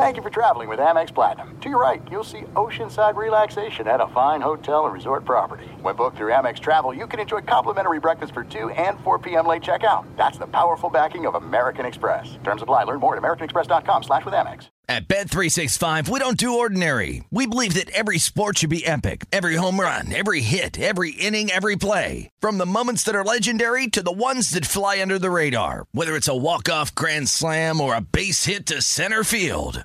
Thank you for traveling with Amex Platinum. To your right, you'll see oceanside relaxation at a fine hotel and resort property. When booked through Amex Travel, you can enjoy complimentary breakfast for 2 and 4 p.m. late checkout. That's the powerful backing of American Express. Terms apply. Learn more at americanexpress.com slash with Amex. At Bet365, we don't do ordinary. We believe that every sport should be epic. Every home run, every hit, every inning, every play. From the moments that are legendary to the ones that fly under the radar. Whether it's a walk-off grand slam or a base hit to center field.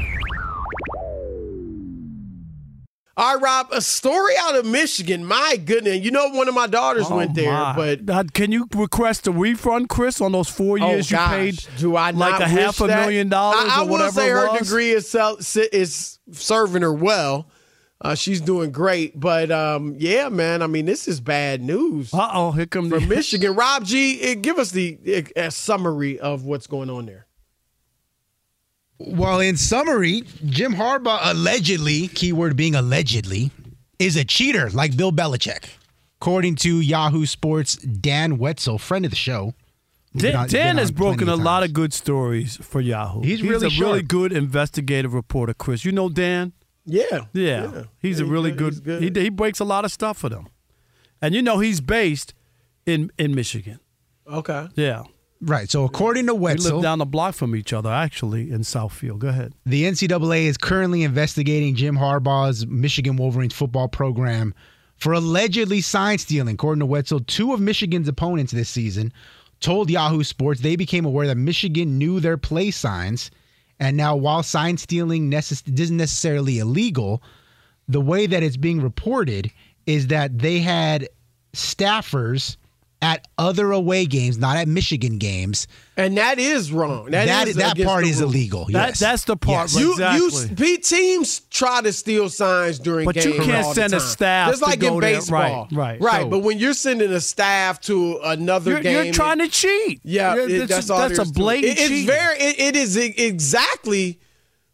All right, Rob, a story out of Michigan. My goodness. You know, one of my daughters Oh, went there, my. but Uh, can you request a refund, Chris, on those four years you paid? Do I like not a half a wish that? million dollars I, I or whatever will say her degree is sel- is serving her well. Uh, she's doing great, but um, yeah, man. I mean, this is bad news Uh oh, here come from the Michigan. Rob G, eh, give us the eh, a summary of what's going on there. Well, in summary, Jim Harbaugh allegedly, keyword being allegedly, is a cheater like Bill Belichick. According to Yahoo Sports, Dan Wetzel, friend of the show. Dan, on- Dan has broken a of lot of good stories for Yahoo. He's really a really good investigative reporter, Chris. You know Dan? Yeah, Yeah, he's Yeah, a really he's good. He, he breaks a lot of stuff for them, and you know he's based in in Michigan. Okay. Yeah, Right. So according to Wetzel, we live down the block from each other, actually, in Southfield. Go ahead. the NCAA is currently investigating Jim Harbaugh's Michigan Wolverines football program for allegedly sign stealing. According to Wetzel, two of Michigan's opponents this season told Yahoo Sports they became aware that Michigan knew their play signs. And now, while sign stealing necess- isn't necessarily illegal, the way that it's being reported is that they had staffers at other away games, not at Michigan games. And that is wrong. That that is that part is rules. illegal. That- yes. that's the part Yes. where- You, Exactly. you, P- teams try to steal signs during But you can't all send a staff It's like go in there. baseball, Right, right. right. So- but when you're sending a staff to another You're, game, you're trying to cheat. yeah, it- that's, all that's a is to it. blatant It- It's very. It, it is exactly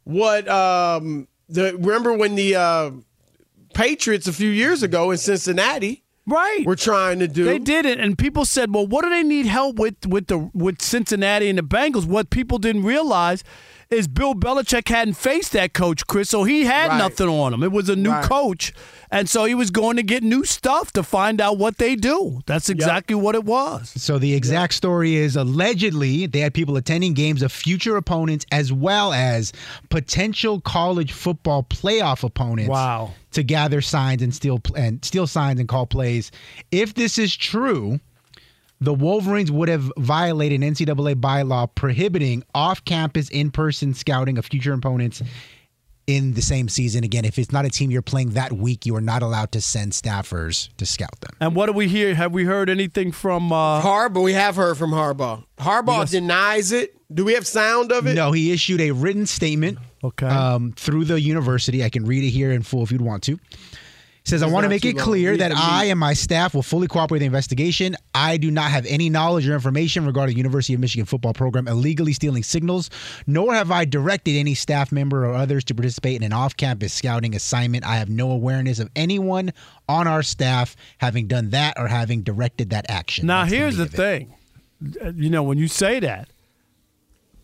what um the remember when the uh, Patriots a few years ago in Cincinnati right. We're trying to do. They did it, and people said, "Well, what do they need help with with the with Cincinnati and the Bengals?" What people didn't realize is Bill Belichick hadn't faced that coach, Chris, so he had Right. nothing on him. It was a new Right. coach, and so he was going to get new stuff to find out what they do. That's exactly what it was. So the exact story is allegedly they had people attending games of future opponents as well as potential college football playoff opponents. Wow. To gather signs and steal and steal signs and call plays. If this is true, the Wolverines would have violated an NCAA bylaw prohibiting off-campus in-person scouting of future opponents in the same season. Again, if it's not a team you're playing that week, you are not allowed to send staffers to scout them. And what do we hear? Have we heard anything from? Uh, Harbaugh. We have heard from Harbaugh. Harbaugh denies it. Do we have sound of it? No, he issued a written statement Okay. um, through the university. I can read it here in full if you'd want to. He says, I want to make it clear that I and my staff will fully cooperate with the investigation. I do not have any knowledge or information regarding the University of Michigan football program illegally stealing signals, nor have I directed any staff member or others to participate in an off campus scouting assignment. I have no awareness of anyone on our staff having done that or having directed that action. Now, That's here's the meat of it. thing. You know, when you say that,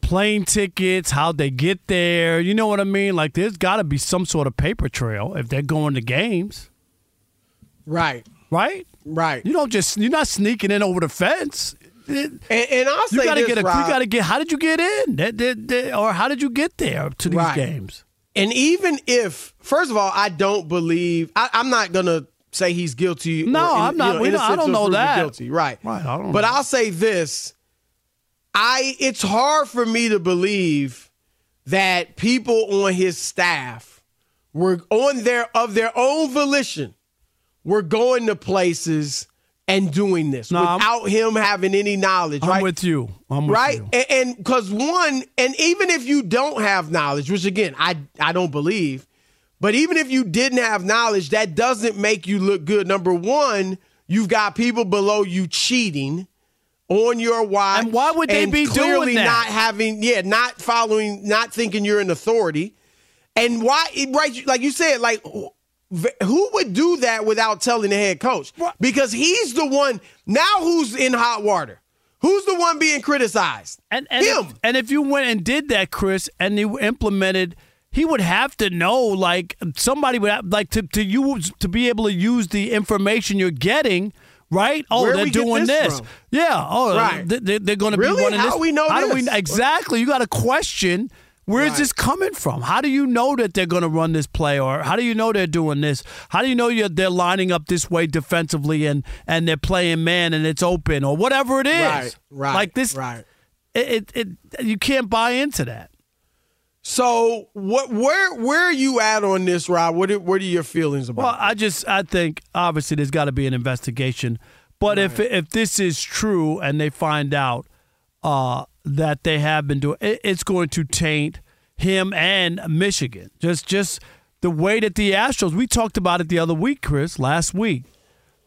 plane tickets, how'd they get there. You know what I mean? Like, there's got to be some sort of paper trail if they're going to games, Right. right? Right. You don't just you're not sneaking in over the fence. It- And, and I'll you say gotta this, get a. Rob, You gotta get. How did you get in? That, that, that- or how did you get there to these Right. games? And even if, first of all, I don't believe, I, I'm not gonna say he's guilty. No, in- I'm not- You know, we don't- I don't know that. Guilty, right? Right, I don't But know. I'll say this: I, it's hard for me to believe that people on his staff were on their of their own volition were going to places and doing this No, I'm- without him having any knowledge. I'm right? with you. I'm with you. right you. and because one and even if you don't have knowledge which again i i don't believe but even if you didn't have knowledge that doesn't make you look good number one you've got people below you cheating on your watch And why would they be clearly doing that? not having yeah not following not thinking you're an authority and why right like you said like who would do that without telling the head coach because he's the one now who's in hot water Who's the one being criticized? And and him. If, and if you went and did that, Chris, and you implemented, he would have to know, like somebody would have, like to to use to be able to use the information you're getting. Right? Oh, Where they're doing this this. Yeah. Oh, Right. they- they're going to be running How this. we know How do we this? exactly? You got a question. Where is Right. this coming from? How do you know that they're going to run this play, or how do you know they're doing this? How do you know you're, they're lining up this way defensively and and they're playing man and it's open or whatever it is? Right, right, Like this, right. it, it, it you can't buy into that. So what? Where where are you at on this, Rob? What are, what are your feelings about? Well, I just I think obviously there's got to be an investigation, but if if this is true and they find out uh, that they have been doing, it's going to taint him and Michigan. Just just the way that the Astros. We talked about it the other week, Chris, last week.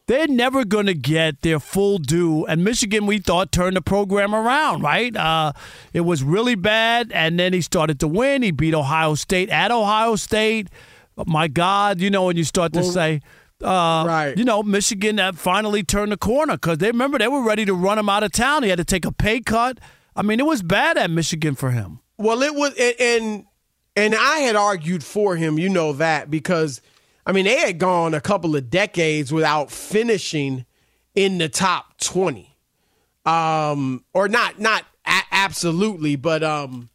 They're never going to get their full due. And Michigan, we thought, turned the program around, right? Uh, it was really bad, and then he started to win. He beat Ohio State at Ohio State. My God, you know, when you start to say, uh, Right. you know, Michigan uh, finally turned the corner because they remember they were ready to run him out of town. He had to take a pay cut. I mean, it was bad at Michigan for him. Well, it was, and, and and I had argued for him. You know that because I mean they had gone a couple of decades without finishing in the top twenty, um, or not not a- absolutely, but um,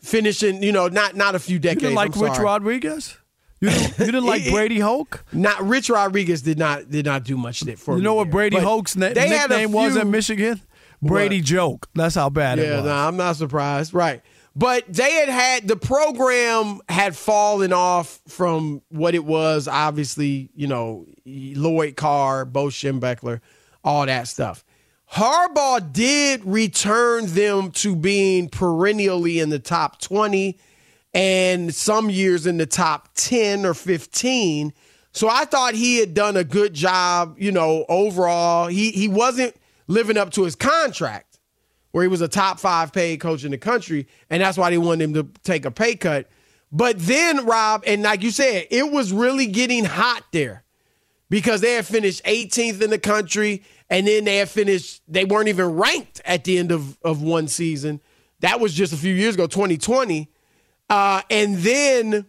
finishing. You know, not not a few You decades. didn't like Rich. Rodriguez? You didn't, you didn't like It- Brady Hoke? Not Rich Rodriguez did not did not do much for You know what. Brady Hoke's na- nickname was at Michigan? Brady Joke. That's how bad it Yeah, was. no, I'm not surprised. Right. But they had had the program had fallen off from what it was. Obviously, you know, Lloyd Carr, Bo Schembechler, all that stuff. Harbaugh did return them to being perennially in the top 20 and some years in the top 10 or 15. So I thought he had done a good job, you know, overall. He he wasn't living up to his contract where he was a top 5 paid coach in the country and that's why they wanted him to take a pay cut. But then Rob and like you said, it was really getting hot there because they had finished 18th in the country and then they had finished they weren't even ranked at the end of, of one season. That was just a few years ago 2020 uh, and then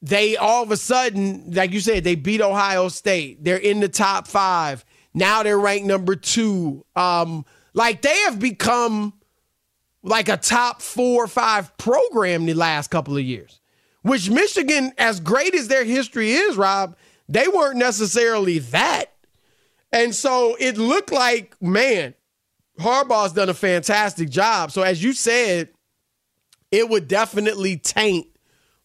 they all of a sudden like you said they beat ohio state. They're in the top five now they're ranked number two um, like they have become like a top four or five program the last couple of years which michigan as great as their history is rob they weren't necessarily that and so it looked like, man, Harbaugh's done a fantastic job. So as you said, it would definitely taint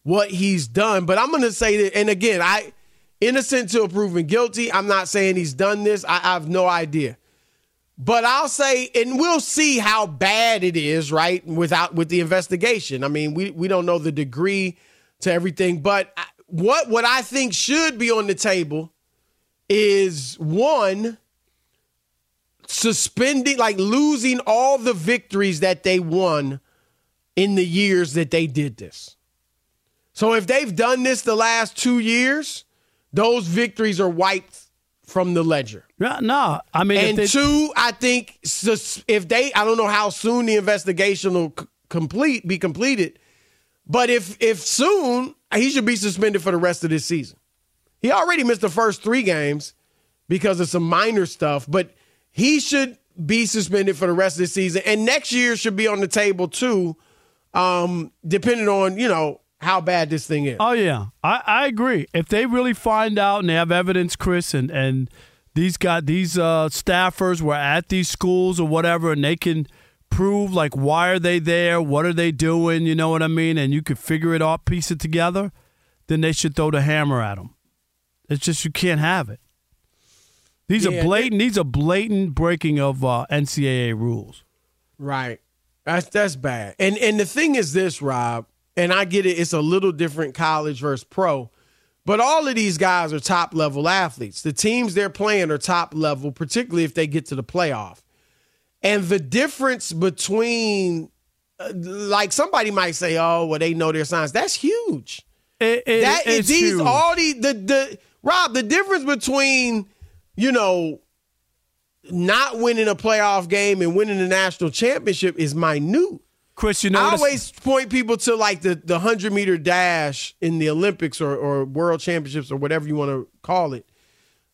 what he's done. But I'm going to say that, and again, I innocent till proven guilty. I'm not saying he's done this. I, I have no idea. But I'll say, and we'll see how bad it is, right? Without with the investigation. I mean, we we don't know the degree to everything, but what what I think should be on the table is one suspending like losing all the victories that they won in the years that they did this. So if they've done this the last 2 years, those victories are wiped from the ledger. No, no. I mean, And they, two, I think if they, I don't know how soon the investigation will complete be completed. But if if soon, he should be suspended for the rest of this season. He already missed the first three games because of some minor stuff, but he should be suspended for the rest of the season. And next year should be on the table too, um, depending on, you know, how bad this thing is. Oh yeah. I, I agree. If they really find out and they have evidence, Chris, and, and these got these uh, staffers were at these schools or whatever, and they can prove like why are they there, what are they doing, you know what I mean, and you could figure it out, piece it together, then they should throw the hammer at them. It's just you can't have it. These Yeah, are blatant. these are blatant breaking of uh, NCAA rules. Right. That's that's bad. And and the thing is this, Rob, and I get it, it's a little different college versus pro, but all of these guys are top level athletes. The teams they're playing are top level, particularly if they get to the playoff. And the difference between uh, like somebody might say, "Oh, well they know their signs." That's huge. It, it, that is these huge. all the the the Rob, the difference between, you know, not winning a playoff game and winning the national championship is minute. Chris, you know, I always point people to like the the hundred meter dash in the Olympics or, or World Championships or whatever you want to call it.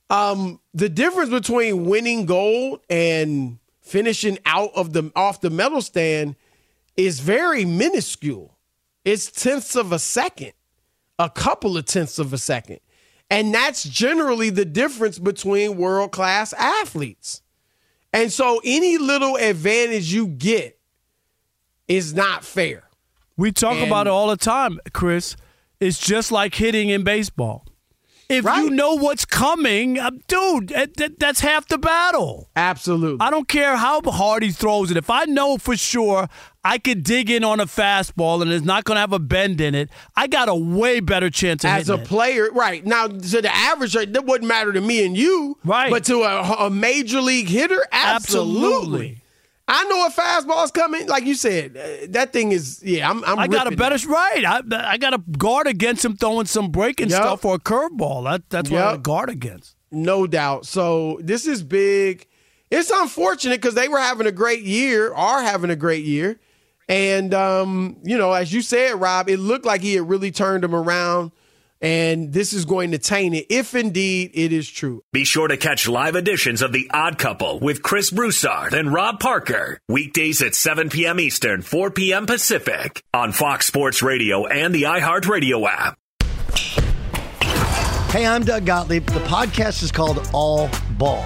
Um, the difference between winning gold and finishing out of the off the medal stand is very minuscule. It's tenths of a second, a couple of tenths of a second. And that's generally the difference between world class athletes. And so any little advantage you get is not fair. We talk And- about it all the time, Chris. It's just like hitting in baseball. If you know what's coming, uh, dude, that, that- that's half the battle. Absolutely. I don't care how hard he throws it. If I know for sure I could dig in on a fastball and it's not going to have a bend in it, I got a way better chance of As a it. player, right. Now, to the average, that wouldn't matter to me and you. Right. But to a, a major league hitter, absolutely. Absolutely. I know a fastball's coming. Like you said, uh, that thing is, yeah, I'm, I'm I got a better it. right. I, I got a guard against him throwing some breaking Yep. stuff or a curveball. That, that's what I got a guard against. No doubt. So this is big. It's unfortunate because they were having a great year, are having a great year. And, um, you know, as you said, Rob, it looked like he had really turned them around. And this is going to taint it if indeed it is true. Be sure to catch live editions of The Odd Couple with Chris Broussard and Rob Parker. Weekdays at 7 p.m. Eastern, 4 p.m. Pacific on Fox Sports Radio and the iHeartRadio app. Hey, I'm Doug Gottlieb. The podcast is called All Ball.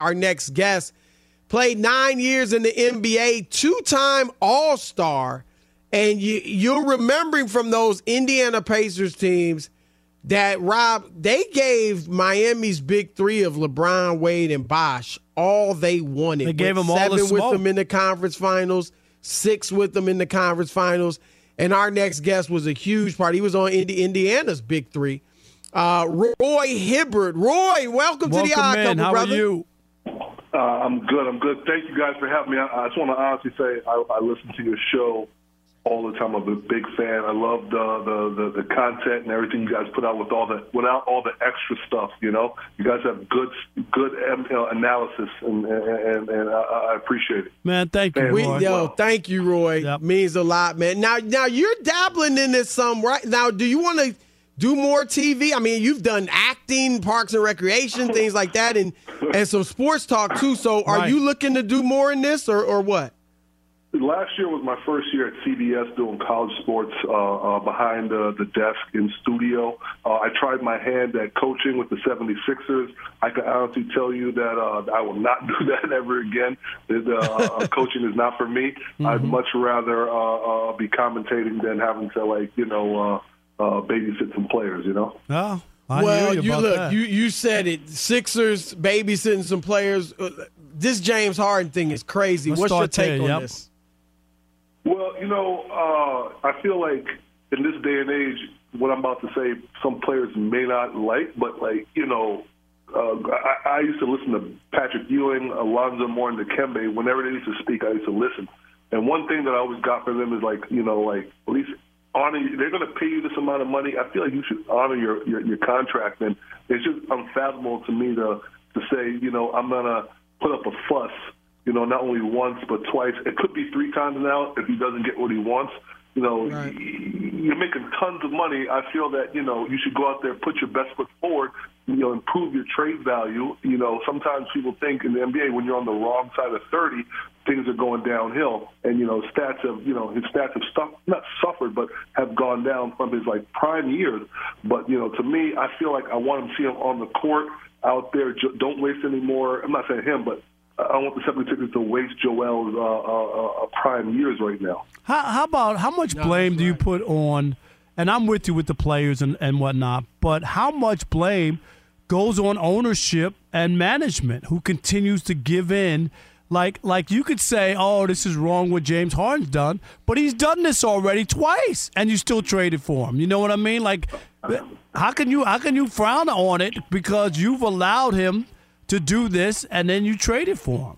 Our next guest played nine years in the NBA, two time All Star, And you, you're remembering from those Indiana Pacers teams that Rob they gave Miami's big three of LeBron, Wade, and Bosh all they wanted. They gave them all the seven with them in the conference finals, six with them in the conference finals, and our next guest was a huge part. He was on Indi- Indiana's big three. Uh, Roy Hibbert. Roy, welcome, to the Welcome Odd. Couple, How brother. are you? Uh, I'm good. I'm good. Thank you guys for having me. I, I just want to honestly say I, I listen to your show all the time. I'm a big fan. I love the, the the the content and everything you guys put out with all the without all the extra stuff. You know, you guys have good good you know, analysis, and and, and I, I appreciate it. Man, thank you, We, Roy. yo, thank you, Roy. Yep. Means a lot, man. Now, now you're dabbling in this some right now. Do you want to do more TV? I mean, you've done acting, Parks and Recreation, things like that, and and some sports talk too. So, are Right. you looking to do more in this, or or what? Last year was my first year at CBS doing college sports uh, uh, behind uh, the desk in studio. Uh, I tried my hand at coaching with the 76ers. I can honestly tell you that uh, I will not do that ever again. That, uh, uh, coaching is not for me. I'd much rather uh, uh, be commentating than having to, like, you know, uh, uh, babysit some players, you know? Oh, I well, hear you, look, that. you you said it. Sixers babysitting some players. Uh, This James Harden thing is crazy. Let's What's your take there, on yep. this? Well, you know, uh, I feel like in this day and age, what I'm about to say, some players may not like, but like you know, uh, I, I used to listen to Patrick Ewing, Alonzo Moore, and Dikembe. Whenever they used to speak, I used to listen. And one thing that I always got from them is like, you know, like at least honor. They're going to pay you this amount of money. I feel like you should honor your your, your contract. And it's just unfathomable to me to to say, you know, I'm going to put up a fuss you know, not only once but twice. It could be three times now if he doesn't get what he wants. You know, Right. you're making tons of money. I feel that you know you should go out there, put your best foot forward. You know, improve your trade value. You know, sometimes people think in the NBA when you're on the wrong side of 30, things are going downhill. And you know, stats have you know his stats have stuff not suffered, but have gone down from his like prime years. But you know, to me, I feel like I want to see him on the court out there. Don't waste any more. I'm not saying him, but I want the 76ers to waste Joel's uh, uh, uh, prime years right now. How, how about how much blame do you put on? And I'm with you with the players and, and whatnot, but how much blame goes on ownership and management who continues to give in? Like, like you could say, "Oh, this is wrong what James Harden's done," but he's done this already twice, and you still traded for him. You know what I mean? Like, how can you how can you frown on it because you've allowed him to do this, and then you traded for him?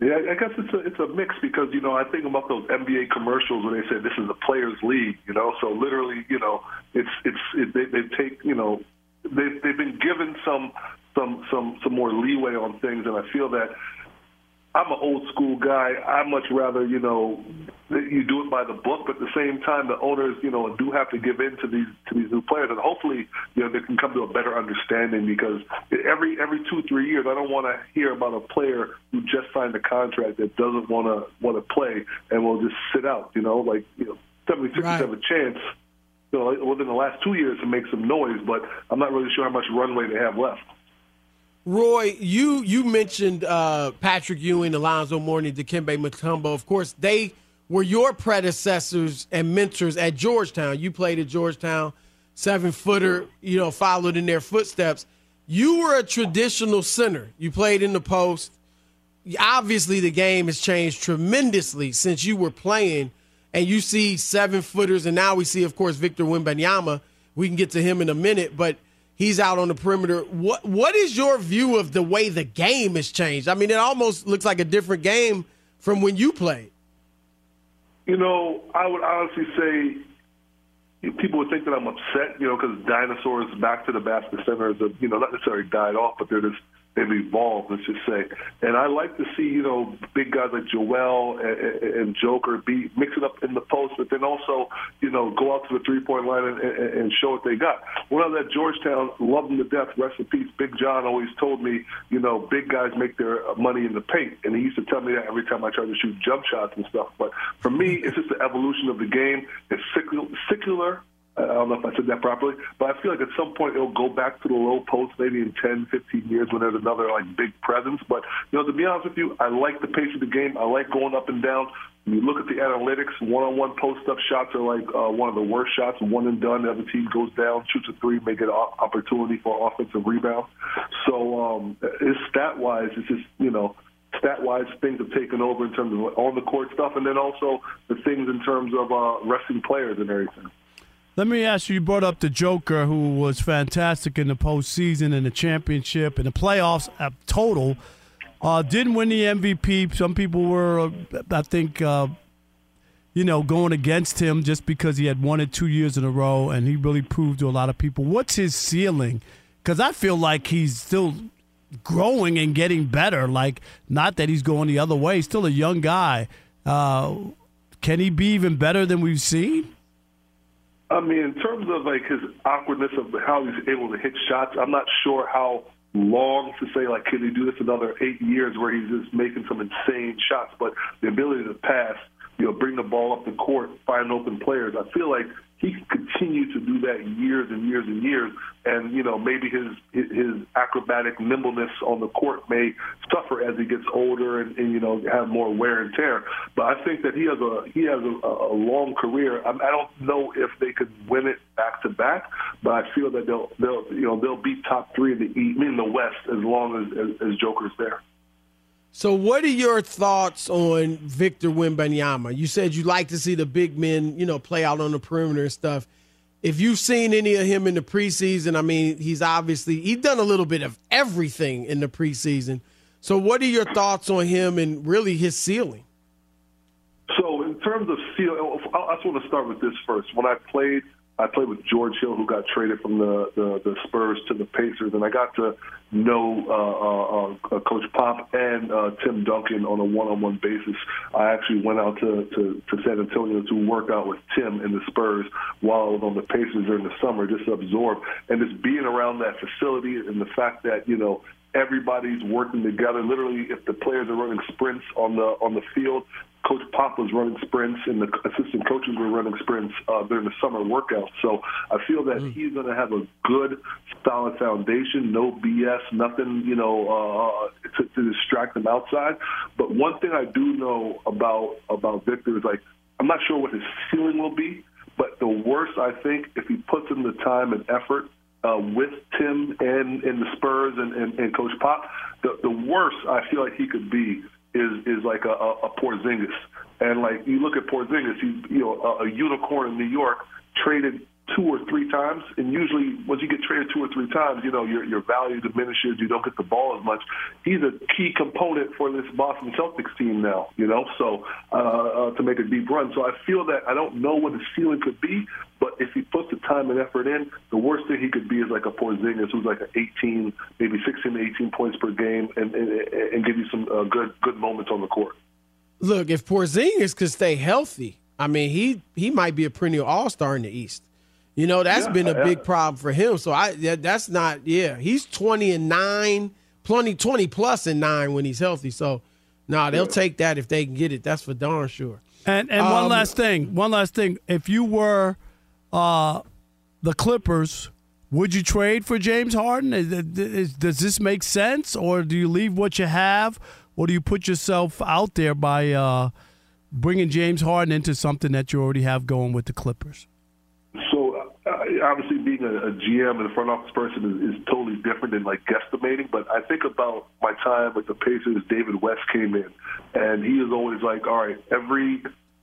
Yeah, I guess it's a it's a mix because you know I think about those NBA commercials where they say this is a players' league, you know. So literally, you know, it's it's it, they, they take you know they they've been given some some some some more leeway on things, and I feel that I'm an old school guy. I much rather, you know, you do it by the book, but at the same time, the owners, you know, do have to give in to these to these new players, and hopefully, you know, they can come to a better understanding. Because every every two three years, I don't want to hear about a player who just signed a contract that doesn't want to want to play and will just sit out. You know, like you know, 76 Right. have a chance. You know, within the last two years to make some noise, but I'm not really sure how much runway they have left. Roy, you you mentioned uh, Patrick Ewing, Alonzo Mourning, Dikembe Mutombo. Of course, they were your predecessors and mentors at Georgetown. You played at Georgetown, seven footer. You know, followed in their footsteps. You were a traditional center. You played in the post. Obviously, the game has changed tremendously since you were playing, and you see seven footers, and now we see, of course, Victor Wembanyama. We can get to him in a minute, but he's out on the perimeter. What what is your view of the way the game has changed? I mean, it almost looks like a different game from when you played. You know, I would honestly say people would think that I'm upset, you know, because dinosaurs back to the basket centers have, you know, not necessarily died off, but they're just they've evolved, let's just say. And I like to see, you know, big guys like Joel and, and- Joker be mix it up in the post, but then also, you know, go out to the three point line and, and, show what they got. When I was at Georgetown, loved them to death. Rest in peace. Big John always told me, you know, big guys make their money in the paint, and he used to tell me that every time I tried to shoot jump shots and stuff. But for me, it's just the evolution of the game. It's secular I don't know if I said that properly, but I feel like at some point it'll go back to the low post, maybe in 10, 15 years when there's another like big presence. But you know, to be honest with you, I like the pace of the game. I like going up and down. When you look at the analytics, one-on-one post-up shots are like uh, one of the worst shots. One and done. The other team goes down, shoots a three, make it an opportunity for offensive rebound. So, um, it's stat-wise, it's just you know stat-wise, things have taken over in terms of on-the-court stuff, and then also the things in terms of uh, resting players and everything. Let me ask you, you brought up the Joker, who was fantastic in the postseason and the championship and the playoffs uh, total. Uh, didn't win the MVP. Some people were, uh, I think, uh, you know, going against him just because he had won it two years in a row, and he really proved to a lot of people. What's his ceiling? Because I feel like he's still growing and getting better. Like, not that he's going the other way. He's still a young guy. Uh, can he be even better than we've seen? I mean, in terms of like his awkwardness of how he's able to hit shots, I'm not sure how long to say like can he do this another eight years where he's just making some insane shots, but the ability to pass, you know, bring the ball up the court, find open players. I feel like he can continue to do that years and years and years. And you know, maybe his his acrobatic nimbleness on the court may suffer as he gets older and, and you know have more wear and tear. But I think that he has a he has a, a long career. I, I don't know if they could win it back to back, but I feel that they'll they'll you know they'll be top three in the in the West as long as as, as Joker's there. So, what are your thoughts on Victor Wembanyama? You said you like to see the big men, you know, play out on the perimeter and stuff. If you've seen any of him in the preseason, I mean, he's obviously he's done a little bit of everything in the preseason. So, what are your thoughts on him and really his ceiling? So, in terms of ceiling, I just want to start with this first. When I played I played with George Hill, who got traded from the, the, the Spurs to the Pacers, and I got to know uh, uh, uh, Coach Pop and uh, Tim Duncan on a one-on-one basis. I actually went out to, to, to San Antonio to work out with Tim and the Spurs while I was on the Pacers during the summer, just to absorb and just being around that facility and the fact that you know everybody's working together. Literally, if the players are running sprints on the on the field, Coach Pop was running sprints and the assistant coaches were running sprints uh, during the summer workouts. So I feel that mm. he's going to have a good, solid foundation, no BS, nothing, you know, uh, to, to distract him outside. But one thing I do know about about Victor is like I'm not sure what his ceiling will be, but the worst I think if he puts in the time and effort uh, with Tim and, and the Spurs and, and, and Coach Pop, the, the worst I feel like he could be is is like a, a, a Porzingis. And like you look at Porzingis, he's you know a, a unicorn in New York, traded two or three times, and usually once you get traded two or three times, you know your your value diminishes. You don't get the ball as much. He's a key component for this Boston Celtics team now. You know, so uh, uh, to make a deep run. So I feel that I don't know what the ceiling could be, but if he puts the time and effort in, the worst thing he could be is like a Porzingis, who's like an 18, maybe 16 to 18 points per game, and and, and give you some uh, good good moments on the court. Look, if Porzingis could stay healthy, I mean he he might be a perennial All Star in the East. You know, that's yeah, been a yeah. big problem for him. So I that's not yeah, he's 20 and 9, 20 20 plus and 9 when he's healthy. So no, nah, they'll yeah. take that if they can get it. That's for darn sure. And and um, one last thing, one last thing. If you were uh, the Clippers, would you trade for James Harden? Is, is, does this make sense, or do you leave what you have, or do you put yourself out there by uh, bringing James Harden into something that you already have going with the Clippers? GM and a front office person is, is totally different than like guesstimating. But I think about my time with the Pacers. David West came in, and he is always like, "All right, every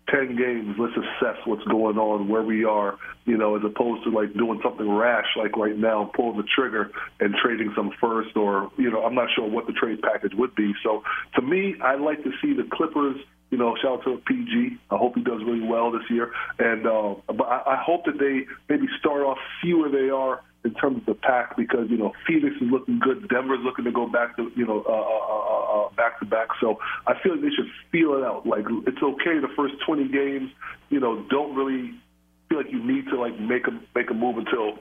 10 games, let's assess what's going on, where we are, you know, as opposed to like doing something rash like right now, pulling the trigger and trading some first or, you know, I'm not sure what the trade package would be. So to me, I like to see the Clippers – you know, shout out to PG. I hope he does really well this year. And uh, but I, I hope that they maybe start off see where they are in terms of the pack because you know Phoenix is looking good, Denver's looking to go back to you know uh, uh, uh, back to back. So I feel like they should feel it out. Like it's okay the first 20 games, you know, don't really feel like you need to like make a make a move until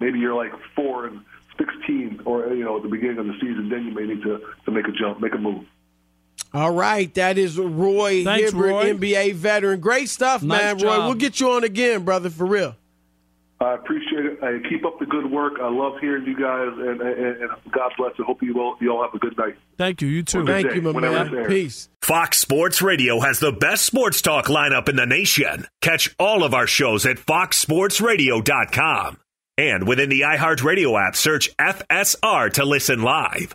maybe you're like four and 16 or you know at the beginning of the season. Then you may need to to make a jump, make a move. All right, that is Roy Thanks, Hibbert, Roy. NBA veteran. Great stuff, nice man, job. Roy. We'll get you on again, brother, for real. I appreciate it. I keep up the good work. I love hearing you guys, and, and, and God bless. I hope you all you all have a good night. Thank you. You too. Thank day, you, my man. Peace. Fox Sports Radio has the best sports talk lineup in the nation. Catch all of our shows at foxsportsradio.com. And within the iHeartRadio app, search FSR to listen live.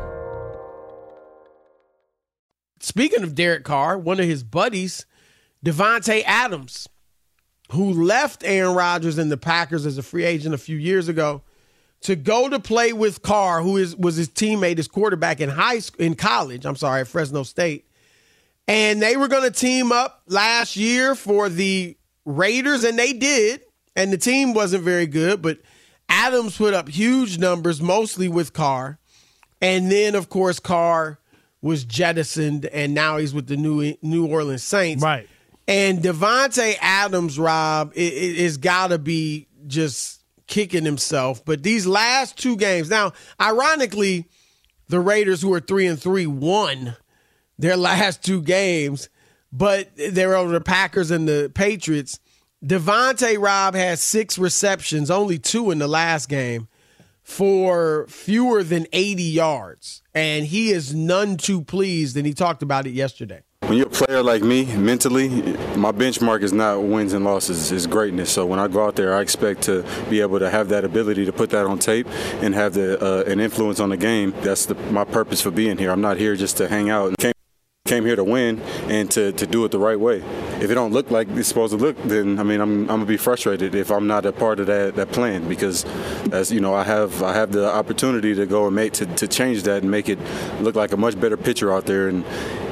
Speaking of Derek Carr, one of his buddies, Davante Adams, who left Aaron Rodgers and the Packers as a free agent a few years ago to go to play with Carr, who is was his teammate, his quarterback in high school, in college. I'm sorry, at Fresno State, and they were going to team up last year for the Raiders, and they did. And the team wasn't very good, but Adams put up huge numbers, mostly with Carr, and then of course Carr was jettisoned, and now he's with the New New Orleans Saints. Right. And Davante Adams, Rob, it, got to be just kicking himself. But these last two games, now, ironically, the Raiders, who are three and three, won their last two games, but they're over the Packers and the Patriots. Davante Rob has six receptions, only two in the last game, for fewer than 80 yards. And he is none too pleased, and he talked about it yesterday. When you're a player like me, mentally, my benchmark is not wins and losses, it's greatness. So when I go out there, I expect to be able to have that ability to put that on tape and have the uh, an influence on the game. That's the, my purpose for being here. I'm not here just to hang out. Came, here to win and to, to do it the right way. If it don't look like it's supposed to look, then I mean I'm, I'm gonna be frustrated if I'm not a part of that, that plan because as you know I have I have the opportunity to go and make to, to change that and make it look like a much better picture out there and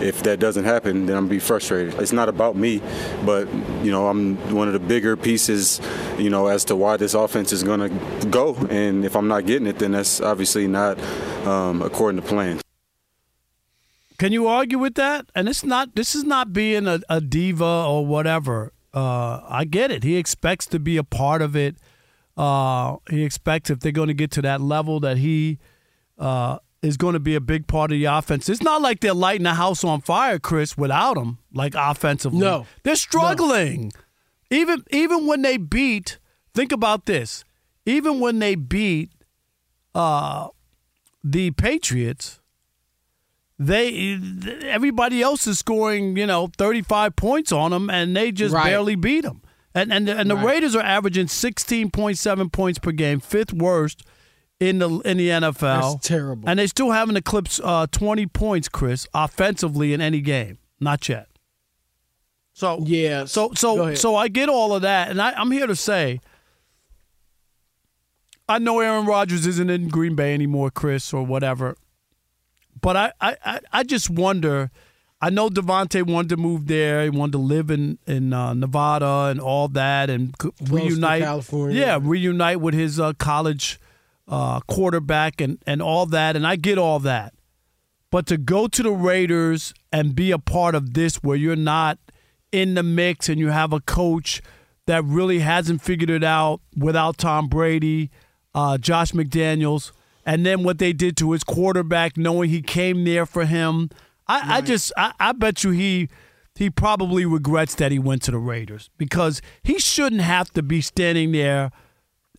if that doesn't happen then I'm gonna be frustrated. It's not about me, but you know I'm one of the bigger pieces, you know, as to why this offense is gonna go and if I'm not getting it then that's obviously not um, according to plan. Can you argue with that? And it's not. This is not being a, a diva or whatever. Uh, I get it. He expects to be a part of it. Uh, he expects if they're going to get to that level that he uh, is going to be a big part of the offense. It's not like they're lighting the house on fire, Chris, without him. Like offensively, No. they're struggling. Even even when they beat, think about this. Even when they beat uh, the Patriots they everybody else is scoring you know 35 points on them and they just Right. barely beat them and and, and the Right. raiders are averaging 16.7 points per game fifth worst in the in the nfl That's terrible. and they still haven't eclipsed uh, 20 points chris offensively in any game not yet so Yeah. so so so I get all of that, and I, I'm here to say, I know Aaron Rodgers isn't in Green Bay anymore, Chris, or whatever, but I I, I- just wonder. I know Davante wanted to move there. He wanted to live in in uh, Nevada and all that, and reunite. California. Yeah, reunite with his uh, college uh, quarterback and and all that. And I get all that, but to go to the Raiders and be a part of this, where you're not in the mix and you have a coach that really hasn't figured it out without Tom Brady, uh, Josh McDaniels, and then what they did to his quarterback, knowing he came there for him. I, right. I just, I, I bet you he he probably regrets that he went to the Raiders because he shouldn't have to be standing there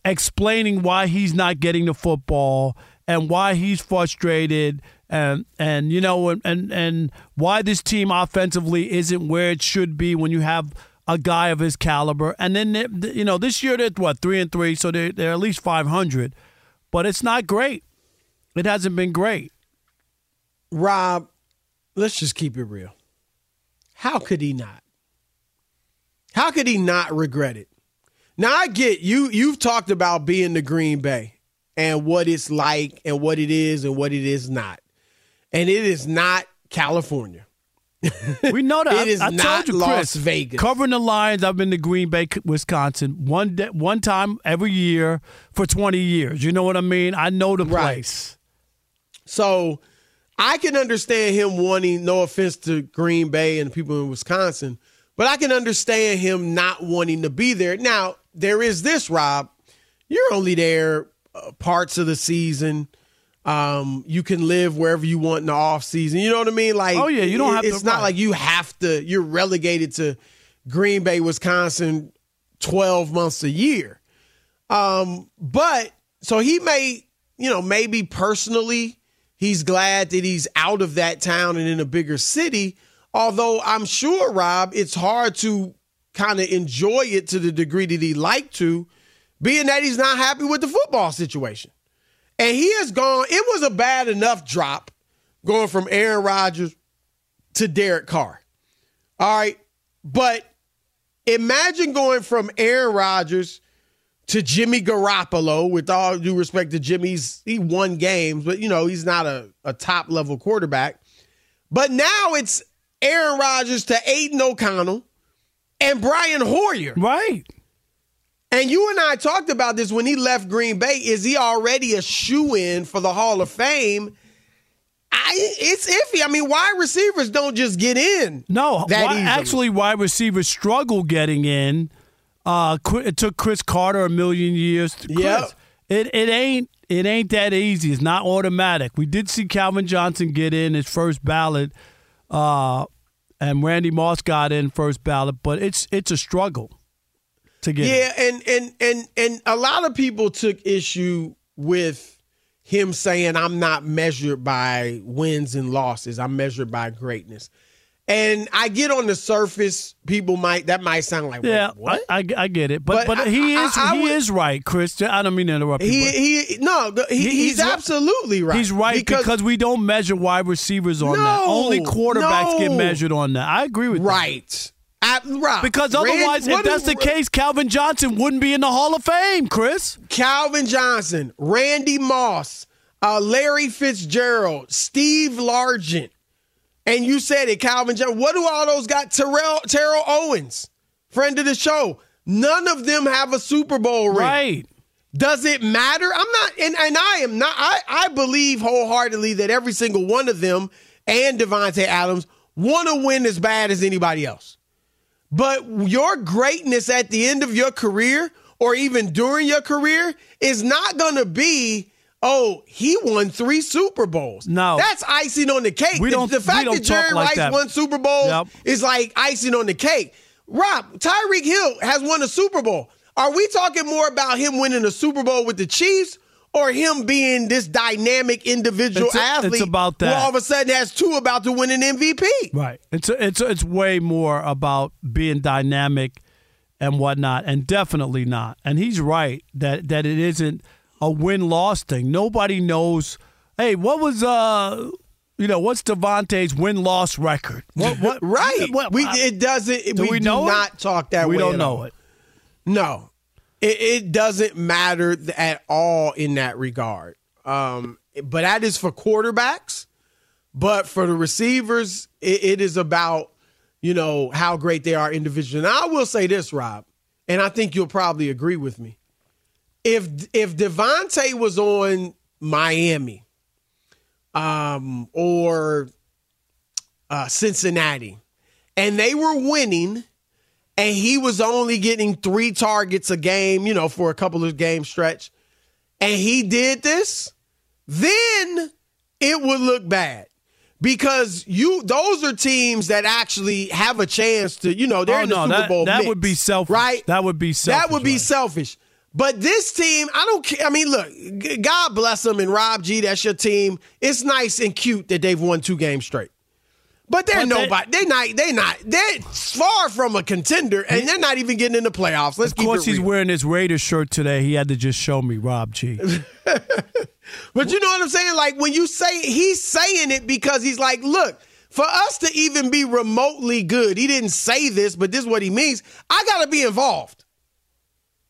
explaining why he's not getting the football and why he's frustrated and and you know and and why this team offensively isn't where it should be when you have a guy of his caliber. And then you know this year they're what three and three, so they're, they're at least five hundred, but it's not great. It hasn't been great. Rob, let's just keep it real. How could he not? How could he not regret it? Now I get you. You've talked about being the Green Bay and what it's like and what it is and what it is not. And it is not California. We know that. it is I, I not told you, Las Chris, Vegas. Covering the Lions, I've been to Green Bay, Wisconsin, one day, one time every year for twenty years. You know what I mean? I know the Right. place. So I can understand him wanting, no offense to Green Bay and the people in Wisconsin, but I can understand him not wanting to be there. Now, there is this, Rob. You're only there uh, parts of the season. Um, you can live wherever you want in the off season. You know what I mean? Like, Oh, yeah, you don't have to- It's not right. like you have to. You're relegated to Green Bay, Wisconsin, twelve months a year. Um, but so he may, you know, maybe personally, he's glad that he's out of that town and in a bigger city. Although I'm sure, Rob, it's hard to kind of enjoy it to the degree that he like to, being that he's not happy with the football situation. And he has gone, it was a bad enough drop going from Aaron Rodgers to Derek Carr. All right. But imagine going from Aaron Rodgers to Jimmy Garoppolo, with all due respect to Jimmy's, he won games, but you know, he's not a, a top level quarterback. But now it's Aaron Rodgers to Aidan O'Connell and Brian Hoyer. Right. And you and I talked about this when he left Green Bay. Is he already a shoe in for the Hall of Fame? I, it's iffy. I mean, wide receivers don't just get in. No, that why- actually, wide receivers struggle getting in. Uh, it took Cris Carter a million years. Yep. it it ain't it ain't that easy. It's not automatic. We did see Calvin Johnson get in his first ballot, uh, and Randy Moss got in first ballot, but it's it's a struggle to get. Yeah, and and and and a lot of people took issue with him saying I'm not measured by wins and losses. I'm measured by greatness. And I get on the surface, people might that might sound like Yeah, what? I, I, I get it, but But but, he I- is I he would- is right, Chris. I don't mean to interrupt you. he he no he, He- he's, he's absolutely right. He's right because, we don't measure wide receivers on that. Only quarterbacks get measured on that. I agree with that. I, Rob, Because Rand- otherwise, if that's do- the case, Calvin Johnson wouldn't be in the Hall of Fame, Chris. Calvin Johnson, Randy Moss, uh, Larry Fitzgerald, Steve Largent, and you said it, Calvin Johnson. What do all those got? Terrell Terrell Owens, friend of the show. None of them have a Super Bowl ring. Right. Does it matter? I'm not, and, and I am not. I, I believe wholeheartedly that every single one of them and Davante Adams want to win as bad as anybody else. But your greatness at the end of your career or even during your career is not going to be, oh, he won three Super Bowls. No. That's icing on the cake. We The- don't- the fact don't that Jerry like Rice that. won Super Bowls Yep. is like icing on the cake. Rob, Tyreek Hill has won a Super Bowl. Are we talking more about him winning a Super Bowl with the Chiefs or him being this dynamic individual It's a- it's athlete about who that. all of a sudden has two about to win an MVP? Right. It's it's it's way more about being dynamic and whatnot, and definitely not. And he's right that that it isn't a win loss thing. Nobody knows. Hey, what was uh, you know, what's Davante's win loss record? What, what Right. What, we, it doesn't. do we, we do know it? not talk that we way. We don't at know all. it. No, it, it doesn't matter at all in that regard. Um, but that is for quarterbacks. But for the receivers, it, it is about you know how great they are individually. Now I will say this, Rob, and I think you'll probably agree with me. If if Davante was on Miami, um, or uh, Cincinnati, and they were winning, and he was only getting three targets a game, you know, for a couple of game stretch, and he did this, then it would look bad. Because you, those are teams that actually have a chance to, you know, they're Oh, in the no, Super that- Bowl. that mix, would be selfish. right? That would be selfish, That would be right. selfish. But this team, I don't care. I mean, look, God bless them and Rob G. That's your team. It's nice and cute that they've won two games straight. But they're But nobody. They, are not. They not. They're far from a contender, and they're not even getting in the playoffs. Let's Of course, he's wearing his Raiders shirt today. He had to just show me Rob G. But you know what I'm saying? Like when you say he's saying it because he's like, look, for us to even be remotely good, he didn't say this, but this is what he means. I got to be involved.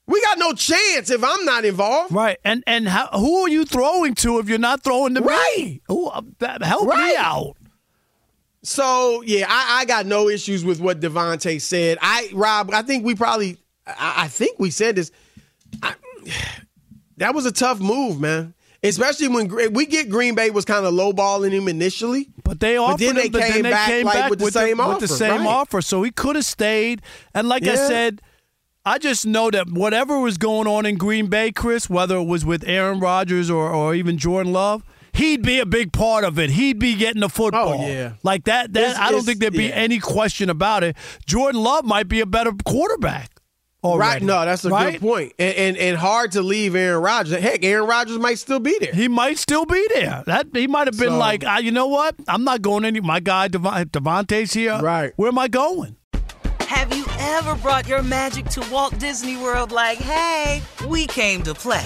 We got no chance if I'm not involved. Right, and and how, who are you throwing to if you're not throwing to Right. me? Who, uh, help Right. me out. So yeah, I, I got no issues with what Davante said. I Rob, I think we probably, I, I think we said this. I, that was a tough move, man. Especially when we get Green Bay was kind of lowballing him initially, But they offered then they him, but came then they back, came like, back with the same with offer, the same right. offer. So he could have stayed. And like I said, I just know that whatever was going on in Green Bay, Chris, whether it was with Aaron Rodgers or, or even Jordan Love, he'd be a big part of it. He'd be getting the football. Oh, yeah. Like that. That It's- I don't think there'd be yeah. any question about it. Jordan Love might be a better quarterback. right? No, that's a right? good point, and, and and hard to leave Aaron Rodgers. Heck, Aaron Rodgers might still be there. He might still be there. That he might have been So- like, ah, you know what? I'm not going any. My guy Devon, Davante's here. Right. Where am I going? Have you ever brought your magic to Walt Disney World like, hey, we came to play?